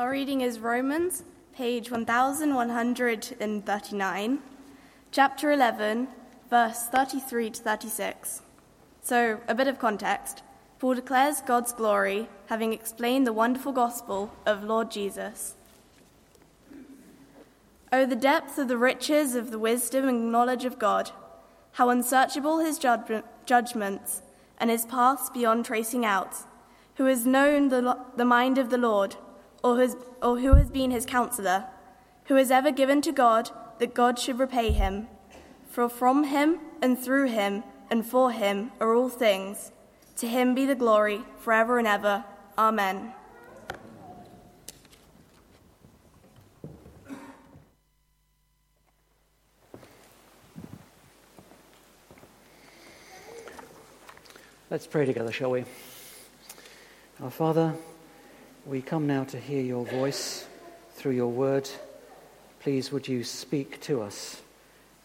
Our reading is Romans, page 1139, chapter 11, verse 33 to 36. So, a bit of context. Paul declares God's glory, having explained the wonderful gospel of Lord Jesus. Oh, the depth of the riches of the wisdom and knowledge of God! How unsearchable his judgments and his paths beyond tracing out! Who has known the, the mind of the Lord, or, or who has been his counselor? Who has ever given to God that God should repay him? For from him and through him and for him are all things. To him be the glory forever and ever. Amen. Let's pray together, shall we? Our Father, we come now to hear your voice through your word. Please, would you speak to us?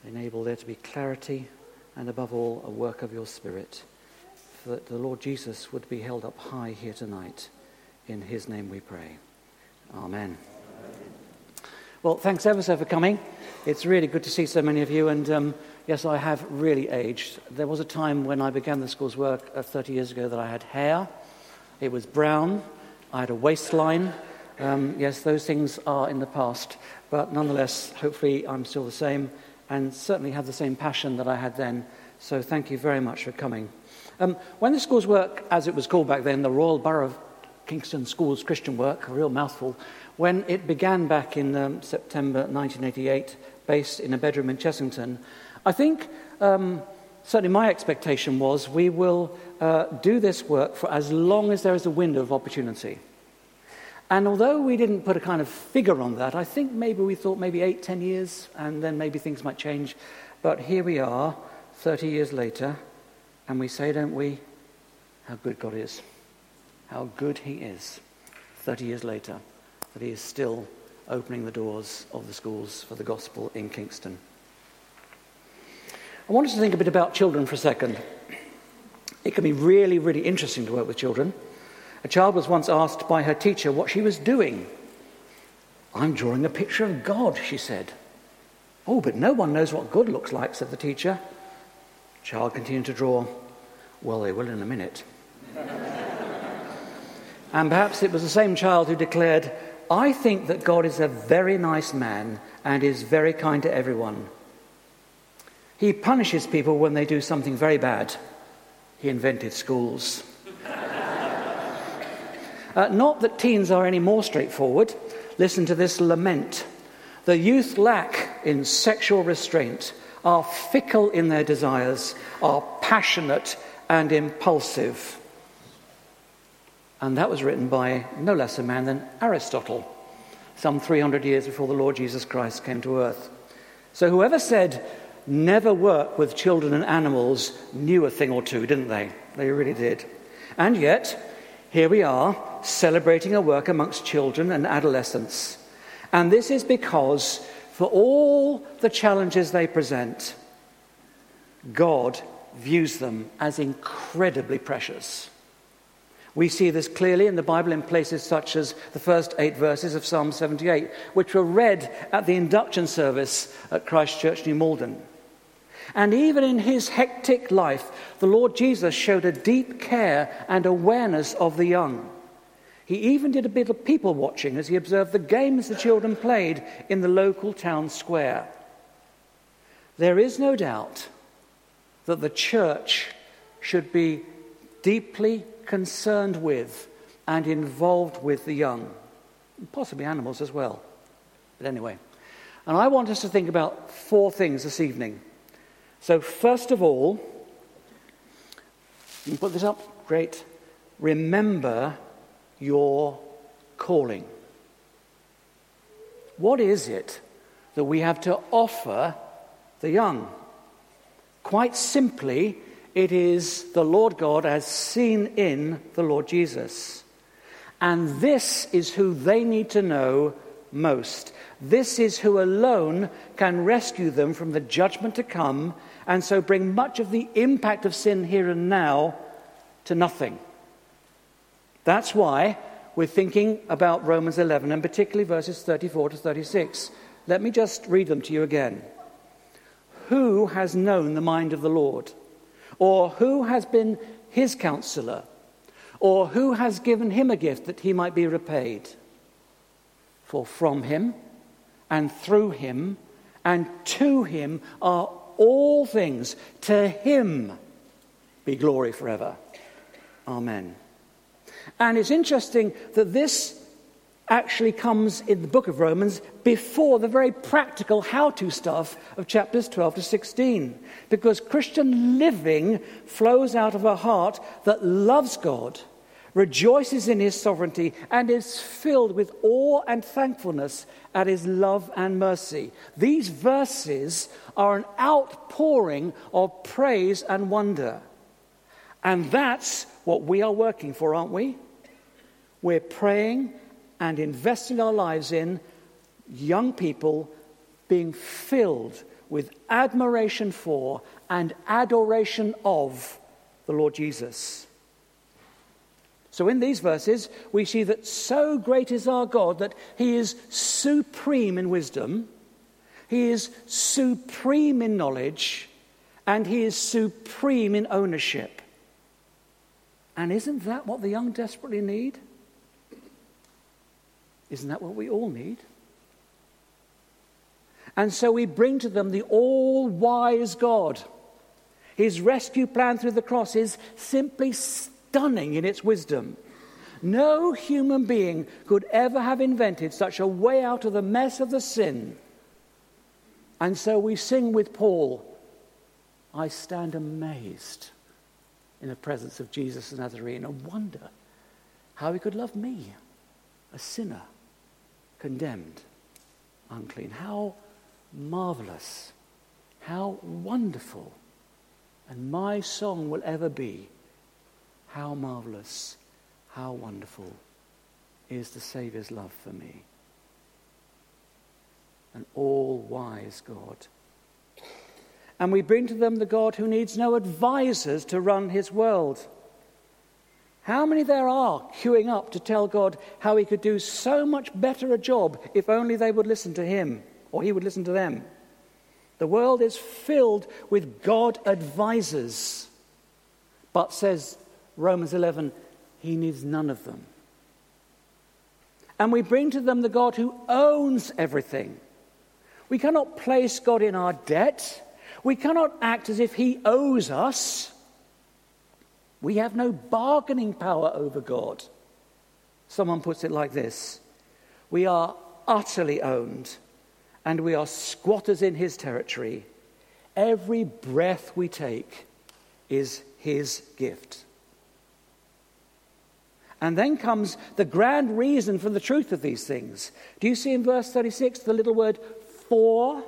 Enable there to be clarity and, above all, a work of your Spirit that the Lord Jesus would be held up high here tonight. In his name we pray. Amen. Well, thanks ever so for coming. It's really good to see so many of you. And um, yes, I have really aged. There was a time when I began the school's work uh, 30 years ago that I had hair. It was brown. I had a waistline. Um, yes, those things are in the past. But nonetheless, hopefully, I'm still the same and certainly have the same passion that I had then. So thank you very much for coming. Um, when the school's work, as it was called back then, the Royal Borough of Kingston School's Christian work, a real mouthful, when it began back in um, September 1988, based in a bedroom in Chessington, I think um, certainly my expectation was we will uh, do this work for as long as there is a window of opportunity. And although we didn't put a kind of figure on that, I think maybe we thought maybe eight, ten years, and then maybe things might change. But here we are, 30 years later, and we say, don't we, how good God is. How good He is, 30 years later, that He is still opening the doors of the schools for the gospel in Kingston. I want us to think a bit about children for a second. It can be really, really interesting to work with children. A child was once asked by her teacher what she was doing. I'm drawing a picture of God, she said. Oh, but no one knows what good looks like, said the teacher. Child continued to draw. Well, they will in a minute. and perhaps it was the same child who declared, I think that God is a very nice man and is very kind to everyone. He punishes people when they do something very bad. He invented schools. uh, not that teens are any more straightforward. Listen to this lament. The youth lack in sexual restraint are fickle in their desires, are passionate and impulsive. And that was written by no less a man than Aristotle, some 300 years before the Lord Jesus Christ came to earth. So whoever said, never work with children and animals, knew a thing or two, didn't they? They really did. And yet, here we are celebrating a work amongst children and adolescents. And this is because for all the challenges they present, God views them as incredibly precious. We see this clearly in the Bible in places such as the first eight verses of Psalm 78, which were read at the induction service at Christ Church, New Malden. And even in his hectic life, the Lord Jesus showed a deep care and awareness of the young. He even did a bit of people watching as he observed the games the children played in the local town square. There is no doubt that the church should be deeply concerned with and involved with the young, possibly animals as well. But anyway, and I want us to think about four things this evening. So, first of all, you put this up? Great. Remember your calling. What is it that we have to offer the young? Quite simply, it is the Lord God as seen in the Lord Jesus. And this is who they need to know most. This is who alone can rescue them from the judgment to come and so bring much of the impact of sin here and now to nothing. That's why we're thinking about Romans 11 and particularly verses 34 to 36. Let me just read them to you again. Who has known the mind of the Lord? Or who has been his counselor? Or who has given him a gift that he might be repaid? For from him and through him and to him are all things. To him be glory forever. Amen. And it's interesting that this actually comes in the book of Romans before the very practical how to stuff of chapters 12 to 16. Because Christian living flows out of a heart that loves God, rejoices in his sovereignty, and is filled with awe and thankfulness at his love and mercy. These verses are an outpouring of praise and wonder. And that's what we are working for, aren't we? We're praying and investing our lives in young people being filled with admiration for and adoration of the Lord Jesus. So, in these verses, we see that so great is our God that He is supreme in wisdom, He is supreme in knowledge, and He is supreme in ownership. And isn't that what the young desperately need? Isn't that what we all need? And so we bring to them the all wise God. His rescue plan through the cross is simply stunning in its wisdom. No human being could ever have invented such a way out of the mess of the sin. And so we sing with Paul, I stand amazed in the presence of Jesus the Nazarene and wonder how he could love me, a sinner condemned, unclean. How marvelous, how wonderful. And my song will ever be how marvelous, how wonderful is the Saviour's love for me. An all wise God. And we bring to them the God who needs no advisors to run his world. How many there are queuing up to tell God how he could do so much better a job if only they would listen to him or he would listen to them? The world is filled with God advisors. But says Romans 11, he needs none of them. And we bring to them the God who owns everything. We cannot place God in our debt. We cannot act as if he owes us. We have no bargaining power over God. Someone puts it like this We are utterly owned, and we are squatters in his territory. Every breath we take is his gift. And then comes the grand reason for the truth of these things. Do you see in verse 36 the little word for?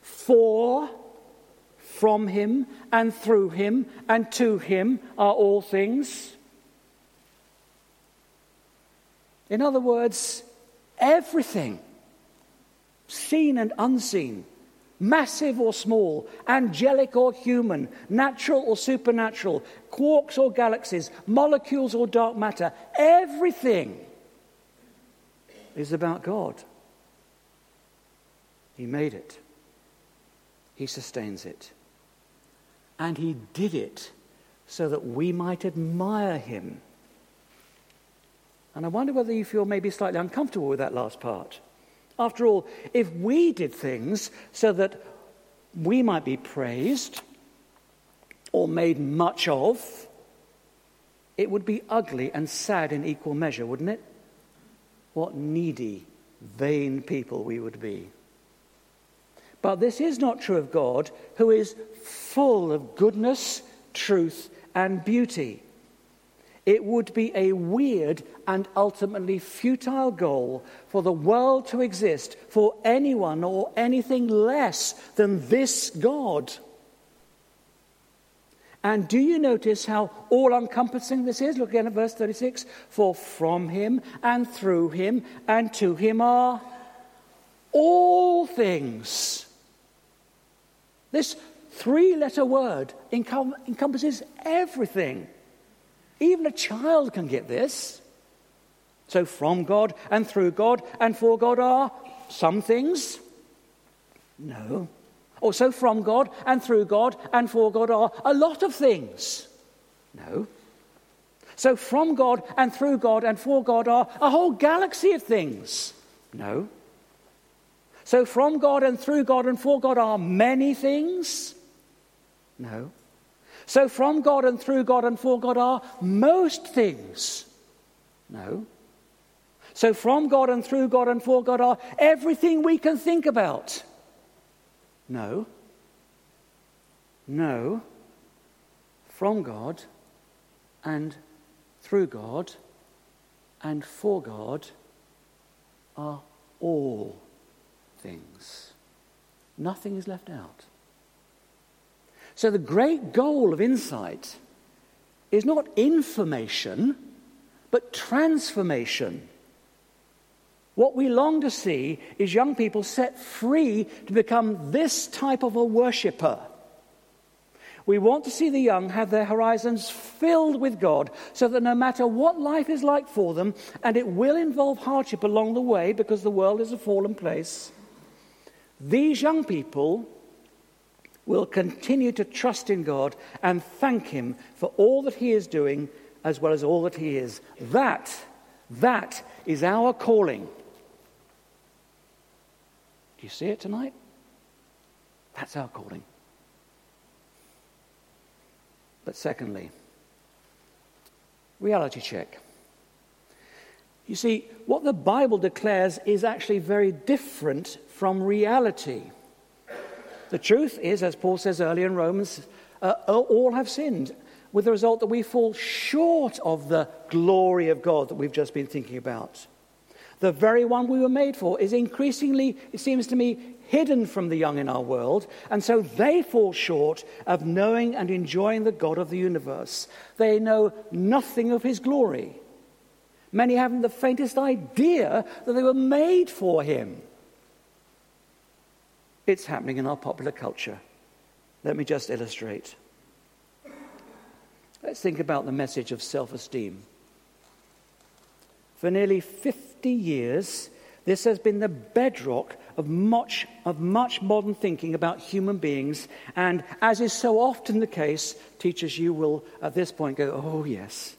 For from him and through him and to him are all things. In other words, everything, seen and unseen, massive or small, angelic or human, natural or supernatural, quarks or galaxies, molecules or dark matter, everything is about God. He made it, He sustains it. And he did it so that we might admire him. And I wonder whether you feel maybe slightly uncomfortable with that last part. After all, if we did things so that we might be praised or made much of, it would be ugly and sad in equal measure, wouldn't it? What needy, vain people we would be. But this is not true of God, who is full of goodness, truth, and beauty. It would be a weird and ultimately futile goal for the world to exist for anyone or anything less than this God. And do you notice how all encompassing this is? Look again at verse 36. For from him and through him and to him are all things. This three letter word encompasses everything. Even a child can get this. So, from God and through God and for God are some things? No. Oh, also, from God and through God and for God are a lot of things? No. So, from God and through God and for God are a whole galaxy of things? No. So, from God and through God and for God are many things? No. So, from God and through God and for God are most things? No. So, from God and through God and for God are everything we can think about? No. No. From God and through God and for God are all things. Nothing is left out. So, the great goal of insight is not information, but transformation. What we long to see is young people set free to become this type of a worshipper. We want to see the young have their horizons filled with God so that no matter what life is like for them, and it will involve hardship along the way because the world is a fallen place, these young people will continue to trust in God and thank Him for all that He is doing as well as all that He is. That, that is our calling. Do you see it tonight? That's our calling. But secondly, reality check. You see, what the Bible declares is actually very different from reality. The truth is, as Paul says earlier in Romans, uh, all have sinned, with the result that we fall short of the glory of God that we've just been thinking about. The very one we were made for is increasingly, it seems to me, hidden from the young in our world, and so they fall short of knowing and enjoying the God of the universe. They know nothing of his glory. Many haven't the faintest idea that they were made for him. It's happening in our popular culture. Let me just illustrate. Let's think about the message of self esteem. For nearly 50 years, this has been the bedrock of much, of much modern thinking about human beings. And as is so often the case, teachers, you will at this point go, oh, yes,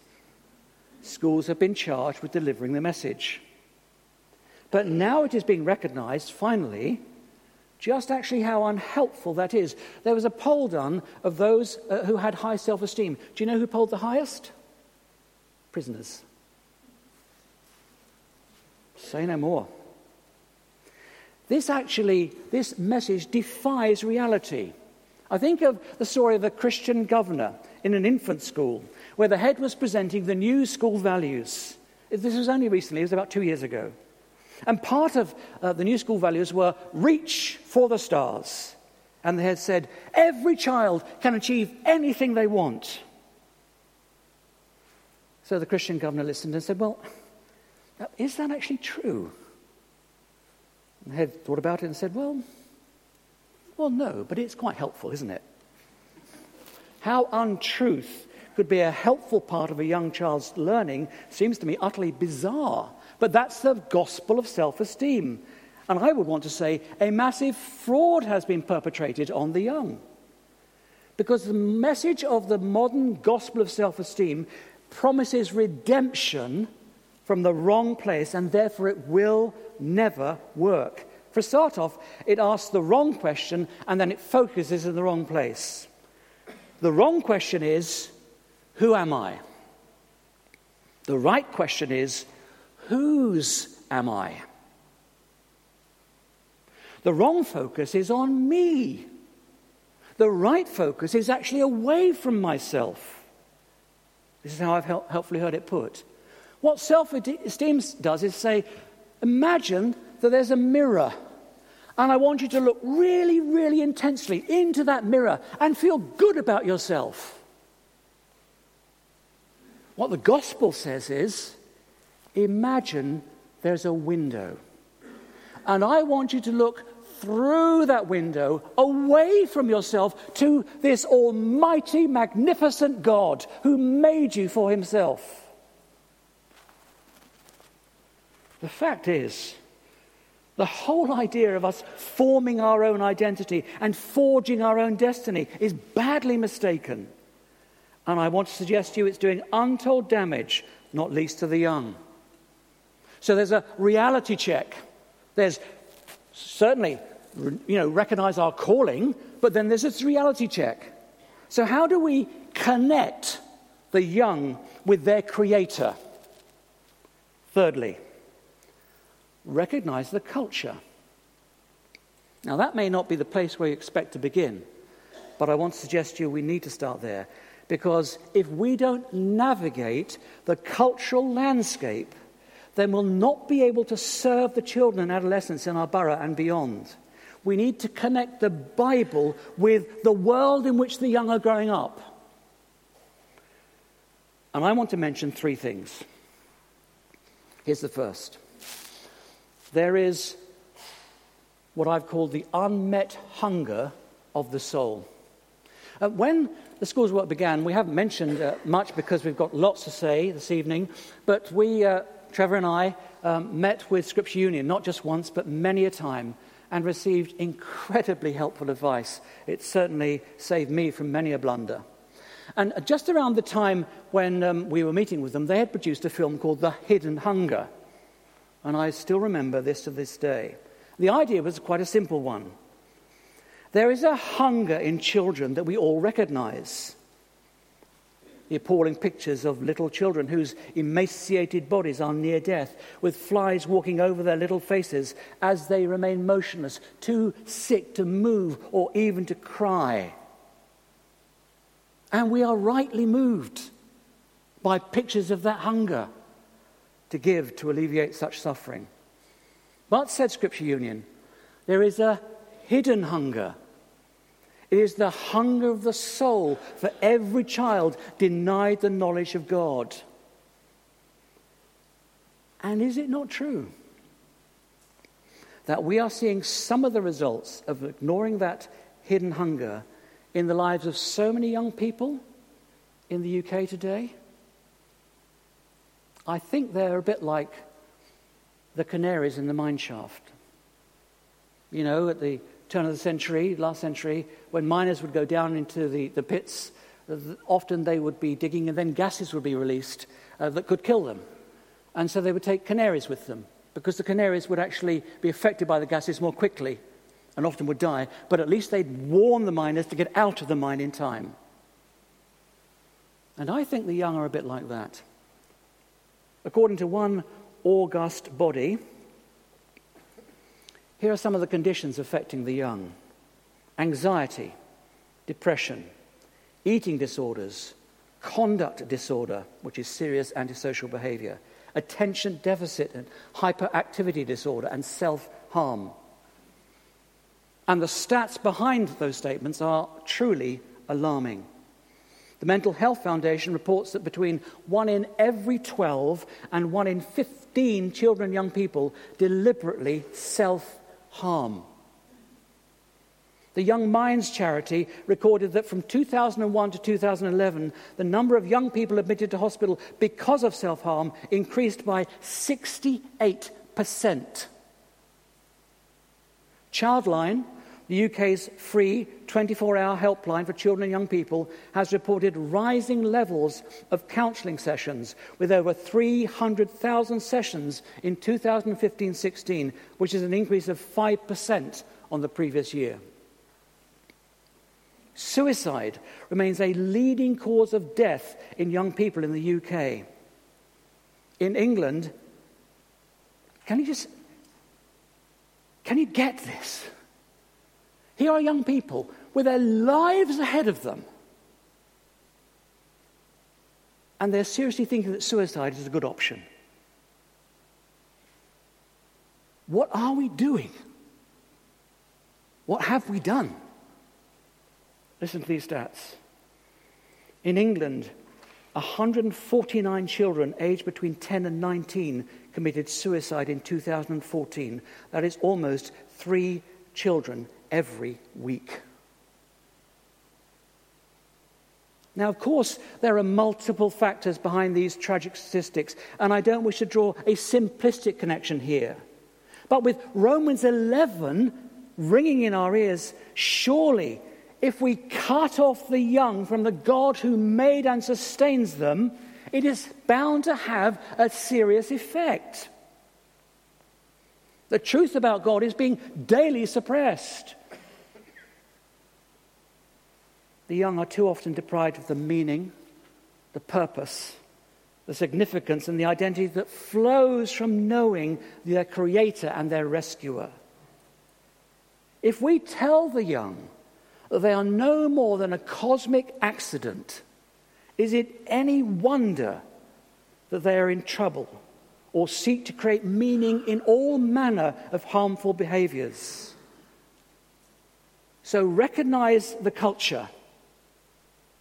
schools have been charged with delivering the message. But now it is being recognized, finally, just actually how unhelpful that is. There was a poll done of those uh, who had high self esteem. Do you know who polled the highest? Prisoners. Say no more. This actually, this message defies reality. I think of the story of a Christian governor in an infant school where the head was presenting the new school values. This was only recently, it was about two years ago. And part of uh, the new school values were reach for the stars. And they had said, every child can achieve anything they want. So the Christian governor listened and said, Well, is that actually true? And the head thought about it and said, Well, well, no, but it's quite helpful, isn't it? How untruth could be a helpful part of a young child's learning seems to me utterly bizarre. But that's the gospel of self esteem. And I would want to say a massive fraud has been perpetrated on the young. Because the message of the modern gospel of self esteem promises redemption from the wrong place, and therefore it will never work. For a start off, it asks the wrong question and then it focuses in the wrong place. The wrong question is, Who am I? The right question is, Whose am I? The wrong focus is on me. The right focus is actually away from myself. This is how I've helpfully heard it put. What self esteem does is say, imagine that there's a mirror, and I want you to look really, really intensely into that mirror and feel good about yourself. What the gospel says is, Imagine there's a window. And I want you to look through that window, away from yourself, to this almighty, magnificent God who made you for himself. The fact is, the whole idea of us forming our own identity and forging our own destiny is badly mistaken. And I want to suggest to you it's doing untold damage, not least to the young. So there's a reality check. There's certainly, you know, recognize our calling, but then there's this reality check. So, how do we connect the young with their creator? Thirdly, recognize the culture. Now, that may not be the place where you expect to begin, but I want to suggest to you we need to start there. Because if we don't navigate the cultural landscape, then we'll not be able to serve the children and adolescents in our borough and beyond. We need to connect the Bible with the world in which the young are growing up. And I want to mention three things. Here's the first there is what I've called the unmet hunger of the soul. Uh, when the school's work began, we haven't mentioned uh, much because we've got lots to say this evening, but we, uh, Trevor and I, um, met with Scripture Union not just once but many a time and received incredibly helpful advice. It certainly saved me from many a blunder. And just around the time when um, we were meeting with them, they had produced a film called The Hidden Hunger and I still remember this to this day. The idea was quite a simple one. There is a hunger in children that we all recognize. The appalling pictures of little children whose emaciated bodies are near death, with flies walking over their little faces as they remain motionless, too sick to move or even to cry. And we are rightly moved by pictures of that hunger to give to alleviate such suffering. But, said Scripture Union, there is a hidden hunger. It is the hunger of the soul for every child denied the knowledge of God. And is it not true that we are seeing some of the results of ignoring that hidden hunger in the lives of so many young people in the UK today? I think they're a bit like the canaries in the mine shaft. You know, at the turn of the century, last century, when miners would go down into the, the pits, often they would be digging and then gases would be released uh, that could kill them. And so they would take canaries with them because the canaries would actually be affected by the gases more quickly and often would die, but at least they'd warn the miners to get out of the mine in time. And I think the young are a bit like that. According to one august body, here are some of the conditions affecting the young anxiety, depression, eating disorders, conduct disorder, which is serious antisocial behavior, attention deficit and hyperactivity disorder, and self harm. And the stats behind those statements are truly alarming. The Mental Health Foundation reports that between 1 in every 12 and 1 in 15 children and young people deliberately self harm. The Young Minds charity recorded that from 2001 to 2011, the number of young people admitted to hospital because of self harm increased by 68%. Childline the UK's free 24 hour helpline for children and young people has reported rising levels of counselling sessions, with over 300,000 sessions in 2015 16, which is an increase of 5% on the previous year. Suicide remains a leading cause of death in young people in the UK. In England, can you just can you get this? Here are young people with their lives ahead of them. And they're seriously thinking that suicide is a good option. What are we doing? What have we done? Listen to these stats. In England, 149 children aged between 10 and 19 committed suicide in 2014. That is almost three children every week. Now, of course, there are multiple factors behind these tragic statistics, and I don't wish to draw a simplistic connection here. But with Romans 11 ringing in our ears, surely if we cut off the young from the God who made and sustains them, it is bound to have a serious effect. The truth about God is being daily suppressed. The young are too often deprived of the meaning, the purpose, the significance, and the identity that flows from knowing their Creator and their Rescuer. If we tell the young that they are no more than a cosmic accident, is it any wonder that they are in trouble or seek to create meaning in all manner of harmful behaviors? So recognize the culture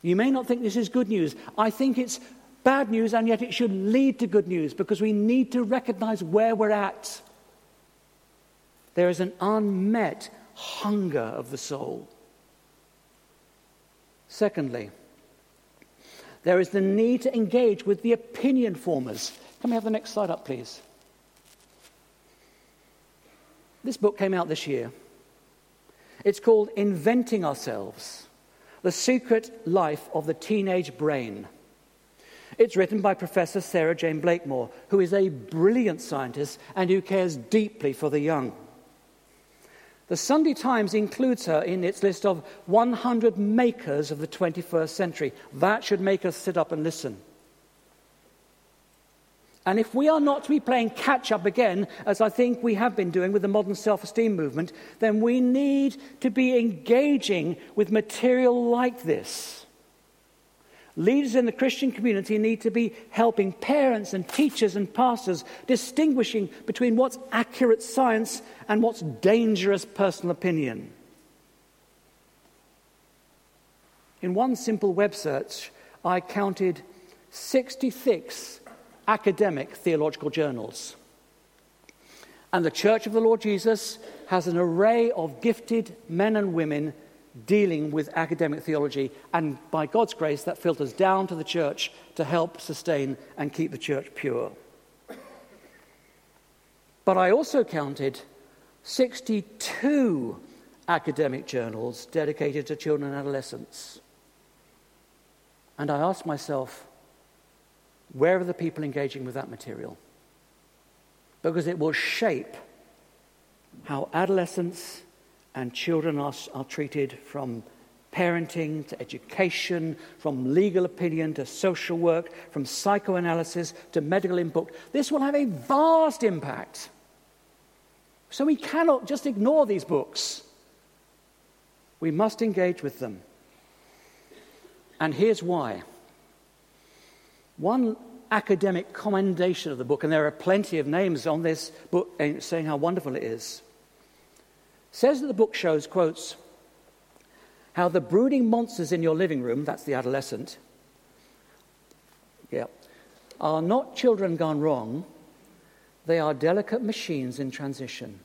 you may not think this is good news. I think it's bad news, and yet it should lead to good news because we need to recognize where we're at. There is an unmet hunger of the soul. Secondly, there is the need to engage with the opinion formers. Can we have the next slide up, please? This book came out this year. It's called Inventing Ourselves the Secret Life of the Teenage Brain. It's written by Professor Sarah Jayne Blakemore, who is a brilliant scientist and who cares deeply for the young. The Sunday Times includes her in its list of 100 makers of the 21st century. That should make us sit up and listen. And if we are not to be playing catch up again, as I think we have been doing with the modern self esteem movement, then we need to be engaging with material like this. Leaders in the Christian community need to be helping parents and teachers and pastors distinguishing between what's accurate science and what's dangerous personal opinion. In one simple web search, I counted 66 academic theological journals. And the Church of the Lord Jesus has an array of gifted men and women dealing with academic theology. And by God's grace, that filters down to the church to help sustain and keep the church pure. But I also counted 62 academic journals dedicated to children and adolescents. And I asked myself, where are the people engaging with that material? Because it will shape how adolescents and children are, are treated from parenting to education, from legal opinion to social work, from psychoanalysis to medical input. This will have a vast impact. So we cannot just ignore these books. We must engage with them. And here's why. One academic commendation of the book, and there are plenty of names on this book eh, saying how wonderful it is, says that the book shows, quotes, how the brooding monsters in your living room, that's the adolescent, yeah, are not children gone wrong, they are delicate machines in transition.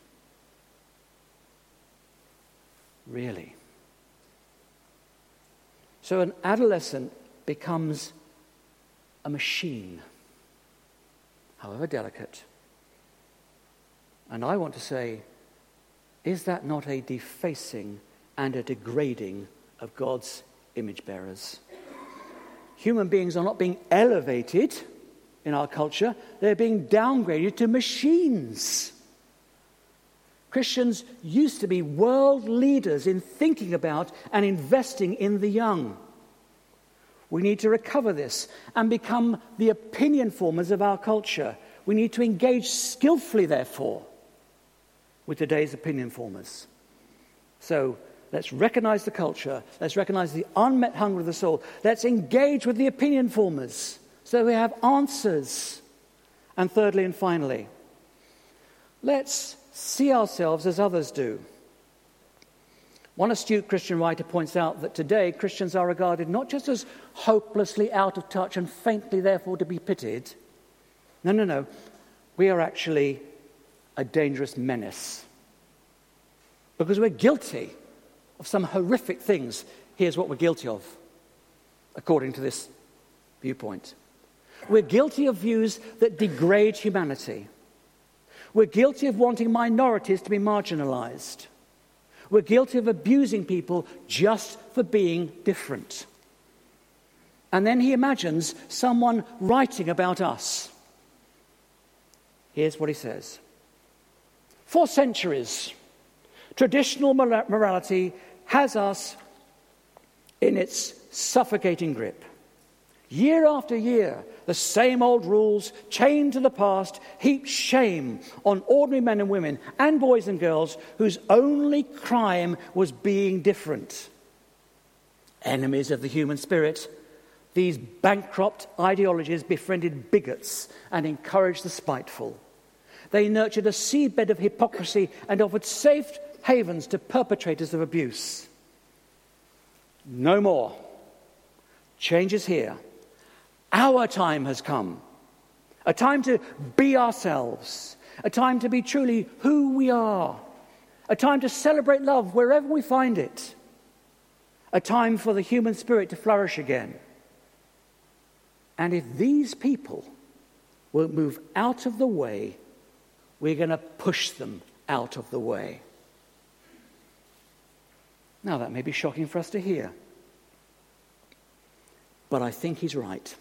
Really. So an adolescent becomes a machine, however delicate. And I want to say, is that not a defacing and a degrading of God's image bearers? Human beings are not being elevated in our culture, they're being downgraded to machines. Christians used to be world leaders in thinking about and investing in the young. We need to recover this and become the opinion formers of our culture. We need to engage skillfully, therefore, with today's opinion formers. So let's recognize the culture. Let's recognize the unmet hunger of the soul. Let's engage with the opinion formers so we have answers. And thirdly and finally, let's see ourselves as others do. One astute Christian writer points out that today Christians are regarded not just as hopelessly out of touch and faintly, therefore, to be pitied. No, no, no. We are actually a dangerous menace because we're guilty of some horrific things. Here's what we're guilty of according to this viewpoint. We're guilty of views that degrade humanity. We're guilty of wanting minorities to be marginalized. We're guilty of abusing people just for being different. And then he imagines someone writing about us. Here's what he says For centuries, traditional morality has us in its suffocating grip. Year after year, the same old rules, chained to the past, heap shame on ordinary men and women and boys and girls whose only crime was being different. Enemies of the human spirit, these bankrupt ideologies befriended bigots and encouraged the spiteful. They nurtured a seedbed of hypocrisy and offered safe havens to perpetrators of abuse. No more. Change is here. Our time has come. A time to be ourselves. A time to be truly who we are. A time to celebrate love wherever we find it. A time for the human spirit to flourish again. And if these people won't move out of the way, we're going to push them out of the way. Now, that may be shocking for us to hear. But I think he's right.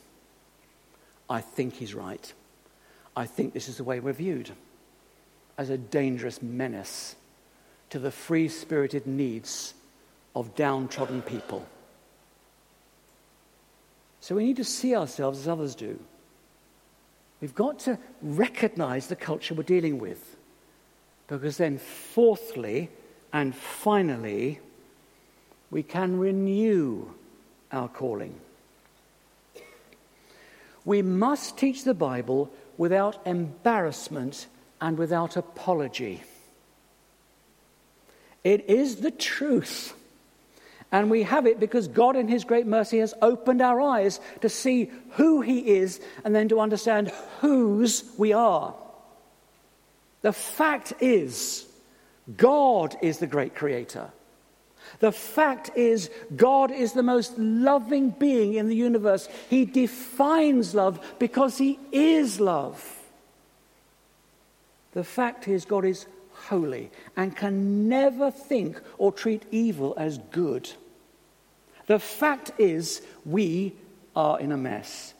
I think he's right. I think this is the way we're viewed as a dangerous menace to the free spirited needs of downtrodden people. So we need to see ourselves as others do. We've got to recognize the culture we're dealing with. Because then, fourthly and finally, we can renew our calling. We must teach the Bible without embarrassment and without apology. It is the truth. And we have it because God, in His great mercy, has opened our eyes to see who He is and then to understand whose we are. The fact is, God is the great creator. The fact is, God is the most loving being in the universe. He defines love because He is love. The fact is, God is holy and can never think or treat evil as good. The fact is, we are in a mess.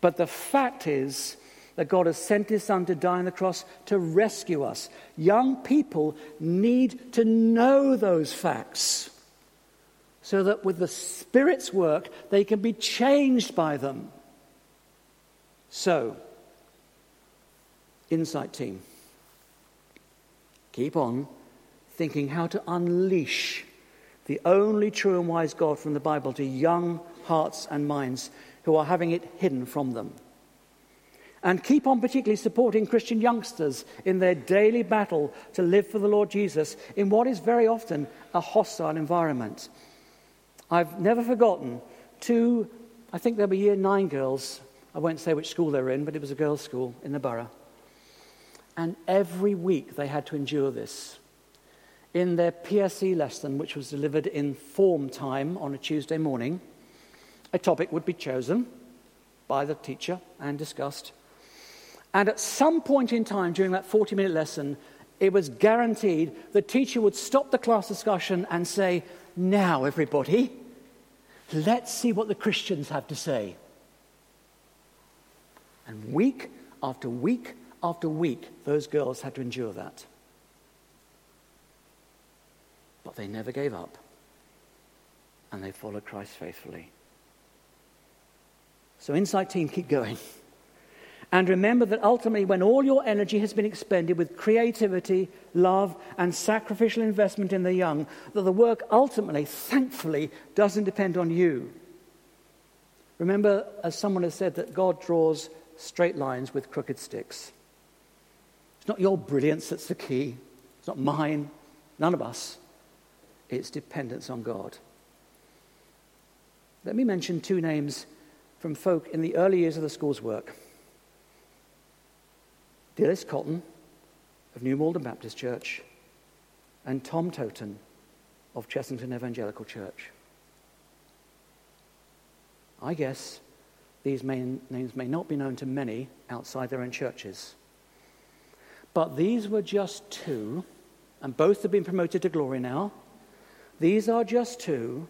But the fact is that God has sent His Son to die on the cross to rescue us. Young people need to know those facts so that with the Spirit's work, they can be changed by them. So, Insight Team, keep on thinking how to unleash the only true and wise God from the Bible to young hearts and minds who are having it hidden from them. And keep on particularly supporting Christian youngsters in their daily battle to live for the Lord Jesus in what is very often a hostile environment. I've never forgotten two, I think they were year nine girls. I won't say which school they were in, but it was a girls' school in the borough. And every week they had to endure this. In their PSE lesson, which was delivered in form time on a Tuesday morning, a topic would be chosen by the teacher and discussed. And at some point in time during that 40 minute lesson, it was guaranteed the teacher would stop the class discussion and say, now, everybody, let's see what the Christians have to say. And week after week after week, those girls had to endure that. But they never gave up. And they followed Christ faithfully. So, Insight Team, keep going. And remember that ultimately, when all your energy has been expended with creativity, love, and sacrificial investment in the young, that the work ultimately, thankfully, doesn't depend on you. Remember, as someone has said, that God draws straight lines with crooked sticks. It's not your brilliance that's the key, it's not mine, none of us. It's dependence on God. Let me mention two names from folk in the early years of the school's work. Dilys Cotton of New Malden Baptist Church and Tom Toton of Chessington Evangelical Church. I guess these main names may not be known to many outside their own churches. But these were just two, and both have been promoted to glory now. These are just two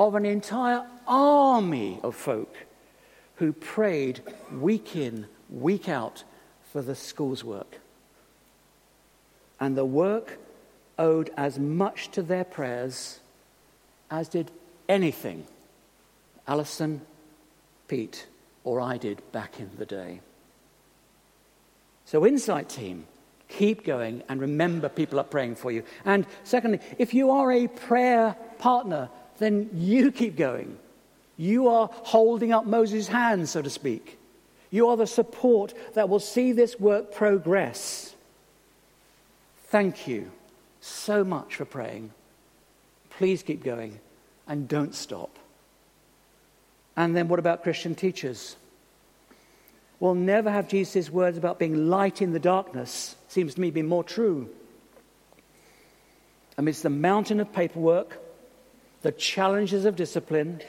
of an entire army of folk who prayed week in, week out for the school's work. And the work owed as much to their prayers as did anything Alison, Pete, or I did back in the day. So, Insight Team, keep going and remember people are praying for you. And secondly, if you are a prayer partner, then you keep going. You are holding up Moses' hand, so to speak. You are the support that will see this work progress. Thank you so much for praying. Please keep going and don't stop. And then what about Christian teachers? We'll never have Jesus' words about being light in the darkness, seems to me be more true. Amidst the mountain of paperwork, the challenges of discipline,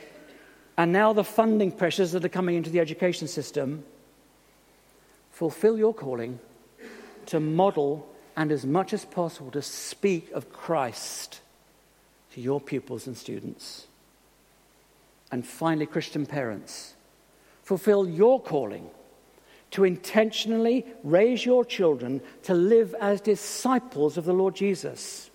and now the funding pressures that are coming into the education system, fulfill your calling to model and as much as possible to speak of Christ to your pupils and students. And finally, Christian parents, fulfill your calling to intentionally raise your children to live as disciples of the Lord Jesus.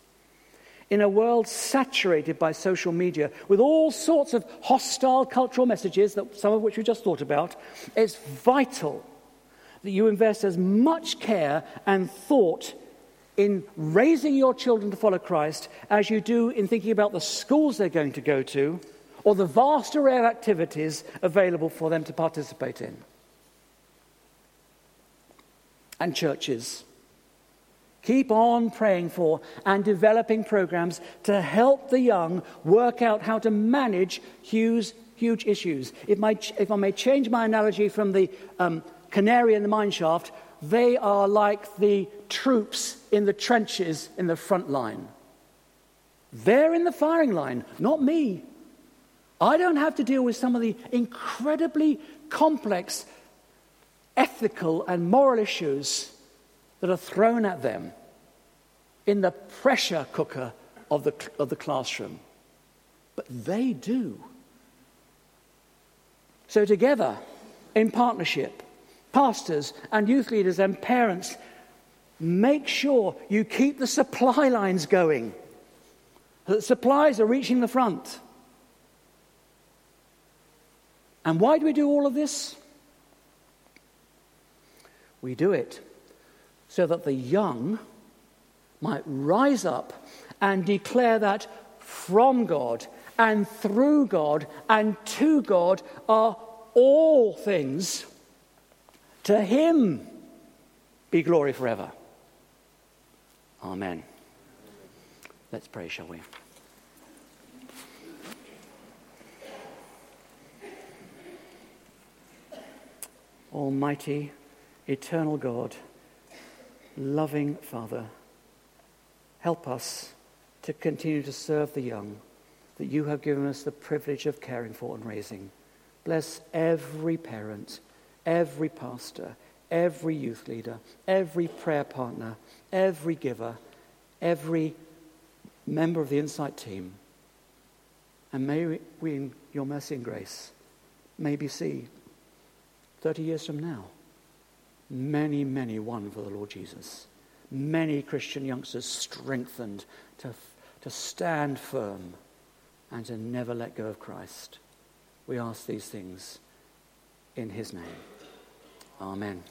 In a world saturated by social media with all sorts of hostile cultural messages, that, some of which we just thought about, it's vital that you invest as much care and thought in raising your children to follow Christ as you do in thinking about the schools they're going to go to or the vast array of activities available for them to participate in. And churches. Keep on praying for and developing programs to help the young work out how to manage huge, huge issues. If, my, if I may change my analogy from the um, canary in the mine shaft they are like the troops in the trenches in the front line. They're in the firing line, not me. I don't have to deal with some of the incredibly complex ethical and moral issues that are thrown at them in the pressure cooker of the, of the classroom. But they do. So, together, in partnership, pastors and youth leaders and parents, make sure you keep the supply lines going, that supplies are reaching the front. And why do we do all of this? We do it so that the young might rise up and declare that from God and through God and to God are all things to him be glory forever. Amen. Let's pray, shall we? Almighty, eternal God, loving Father, help us to continue to serve the young that you have given us the privilege of caring for and raising. Bless every parent every pastor, every youth leader, every prayer partner, every giver, every member of the Insight team. And may we, in your mercy and grace, maybe see 30 years from now, many, many won for the Lord Jesus. Many Christian youngsters strengthened to, to stand firm and to never let go of Christ. We ask these things in his name. Amen.